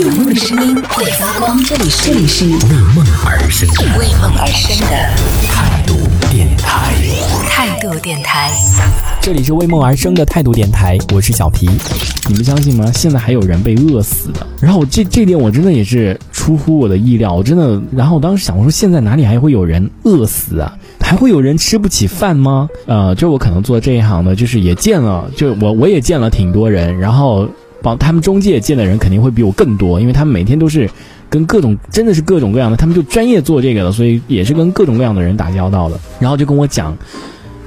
有梦的声音会发光，这里是这里是为梦而生为梦而生的态度电台。态度电台。这里是为梦而生的态度电台，我是小皮。你们相信吗？现在还有人被饿死的。然后我这这点我真的也是出乎我的意料，我真的。然后我当时想，我说现在哪里还会有人饿死啊？还会有人吃不起饭吗？呃，就我可能做这一行的，就是也见了，就我我也见了挺多人，然后帮他们中介见的人肯定会比我更多，因为他们每天都是跟各种真的是各种各样的，他们就专业做这个的，所以也是跟各种各样的人打交道的。然后就跟我讲。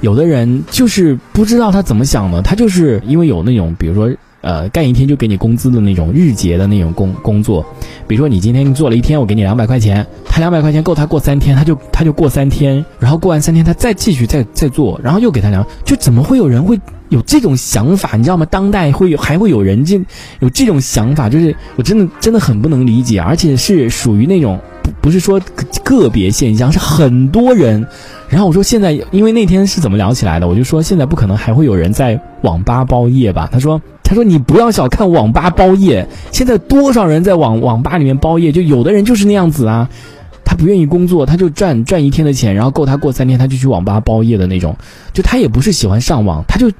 有的人就是不知道他怎么想的，他就是因为有那种，比如说，呃，干一天就给你工资的那种日结的那种工工作，比如说你今天做了一天，我给你两百块钱，他两百块钱够他过三天，他就他就过三天，然后过完三天他再继续再再做，然后又给他两，就怎么会有人会有这种想法？你知道吗？当代会有还会有人这有这种想法，就是我真的真的很不能理解，而且是属于那种不不是说个别现象，是很多人。然后我说现在，因为那天是怎么聊起来的？我就说现在不可能还会有人在网吧包夜吧？他说，他说你不要小看网吧包夜，现在多少人在网网吧里面包夜？就有的人就是那样子啊，他不愿意工作，他就赚赚一天的钱，然后够他过三天，他就去网吧包夜的那种。就他也不是喜欢上网，他就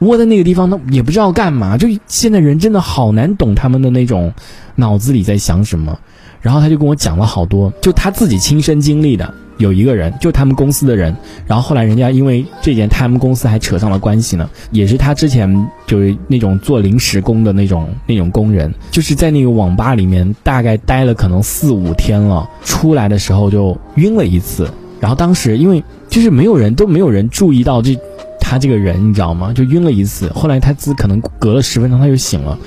窝在那个地方，他也不知道干嘛。就现在人真的好难懂他们的那种脑子里在想什么。然后他就跟我讲了好多，就他自己亲身经历的。有一个人，就他们公司的人，然后后来人家因为这件，他们公司还扯上了关系呢。也是他之前就是那种做临时工的那种那种工人，就是在那个网吧里面大概待了可能四五天了，出来的时候就晕了一次。然后当时因为就是没有人都没有人注意到这他这个人，你知道吗？就晕了一次。后来他自可能隔了十分钟他就醒了，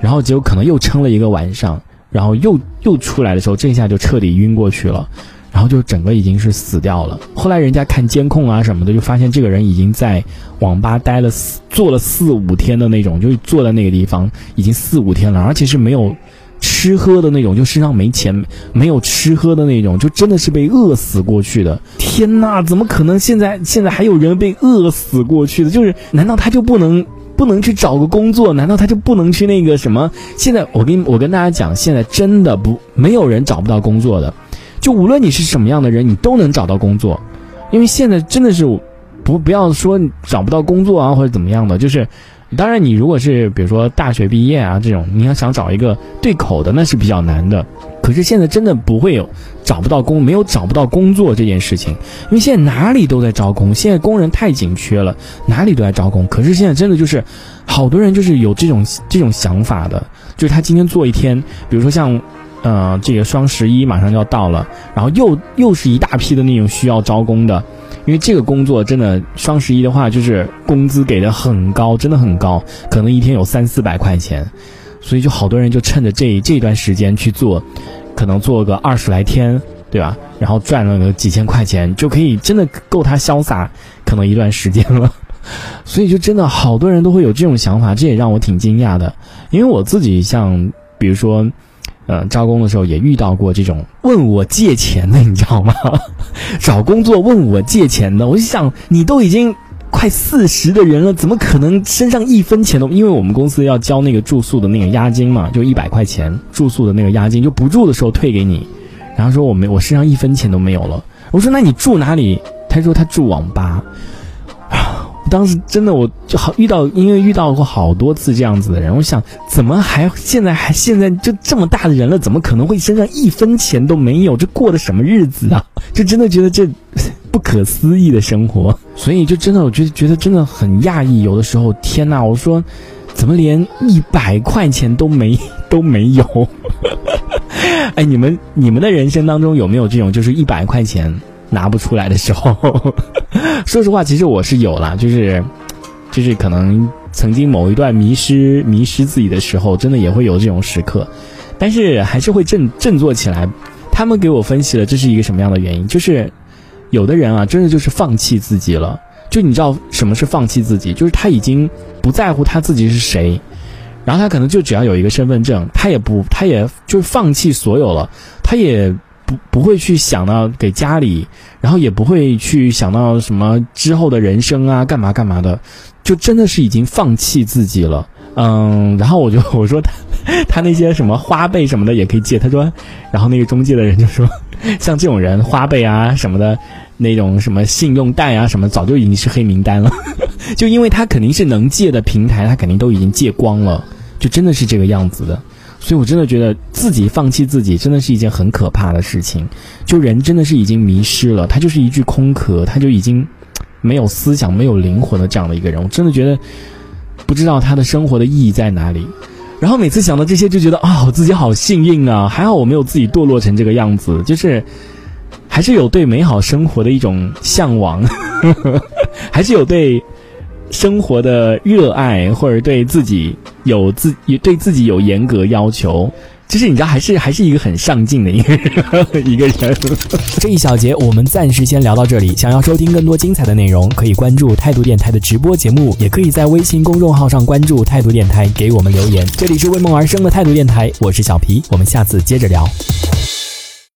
然后结果可能又撑了一个晚上，然后又又出来的时候，这下就彻底晕过去了。然后就整个已经是死掉了。后来人家看监控啊什么的，就发现这个人已经在网吧待了四坐了四五天的那种，就坐在那个地方已经四五天了，而且是没有吃喝的那种，就身上没钱，没有吃喝的那种，就真的是被饿死过去的。天呐，怎么可能现在现在还有人被饿死过去的？就是难道他就不能不能去找个工作？难道他就不能去那个什么？现在我跟我跟大家讲，现在真的不没有人找不到工作的。就无论你是什么样的人，你都能找到工作，因为现在真的是不不要说找不到工作啊或者怎么样的，就是当然你如果是比如说大学毕业啊这种，你要想找一个对口的那是比较难的。可是现在真的不会有找不到工，没有找不到工作这件事情，因为现在哪里都在招工，现在工人太紧缺了，哪里都在招工。可是现在真的就是好多人就是有这种这种想法的，就是他今天做一天，比如说像。呃，这个双十一马上就要到了，然后又又是一大批的那种需要招工的，因为这个工作真的双十一的话，就是工资给的很高，真的很高，可能一天有三四百块钱，所以就好多人就趁着这这段时间去做，可能做个二十来天，对吧？然后赚了个几千块钱，就可以真的够他潇洒可能一段时间了，所以就真的好多人都会有这种想法，这也让我挺惊讶的，因为我自己像比如说。嗯，招工的时候也遇到过这种问我借钱的，你知道吗？找工作问我借钱的，我就想，你都已经快四十的人了，怎么可能身上一分钱都？因为我们公司要交那个住宿的那个押金嘛，就一百块钱住宿的那个押金，就不住的时候退给你。然后说我没，我身上一分钱都没有了。我说那你住哪里？他说他住网吧。当时真的我就好遇到，因为遇到过好多次这样子的人，我想怎么还现在还现在就这么大的人了，怎么可能会身上一分钱都没有？这过的什么日子啊？就真的觉得这不可思议的生活，所以就真的我觉得觉得真的很讶异。有的时候，天哪！我说怎么连一百块钱都没 都没有？哎，你们你们的人生当中有没有这种就是一百块钱？拿不出来的时候，说实话，其实我是有了，就是，就是可能曾经某一段迷失、迷失自己的时候，真的也会有这种时刻，但是还是会振振作起来。他们给我分析了这是一个什么样的原因，就是有的人啊，真的就是放弃自己了。就你知道什么是放弃自己？就是他已经不在乎他自己是谁，然后他可能就只要有一个身份证，他也不，他也就是放弃所有了，他也。不不会去想到给家里，然后也不会去想到什么之后的人生啊，干嘛干嘛的，就真的是已经放弃自己了。嗯，然后我就 我说他他那些什么花呗什么的也可以借，他说，然后那个中介的人就说，像这种人花呗啊什么的，那种什么信用贷啊什么，早就已经是黑名单了，就因为他肯定是能借的平台，他肯定都已经借光了，就真的是这个样子的。所以，我真的觉得自己放弃自己，真的是一件很可怕的事情。就人真的是已经迷失了，他就是一具空壳，他就已经没有思想、没有灵魂的这样的一个人。我真的觉得不知道他的生活的意义在哪里。然后每次想到这些，就觉得啊，我自己好幸运啊，还好我没有自己堕落成这个样子，就是还是有对美好生活的一种向往，还是有对。生活的热爱，或者对自己有自对自己有严格要求，其实你知道，还是还是一个很上进的一个一个人。这一小节我们暂时先聊到这里。想要收听更多精彩的内容，可以关注态度电台的直播节目，也可以在微信公众号上关注态度电台，给我们留言。这里是为梦而生的态度电台，我是小皮，我们下次接着聊。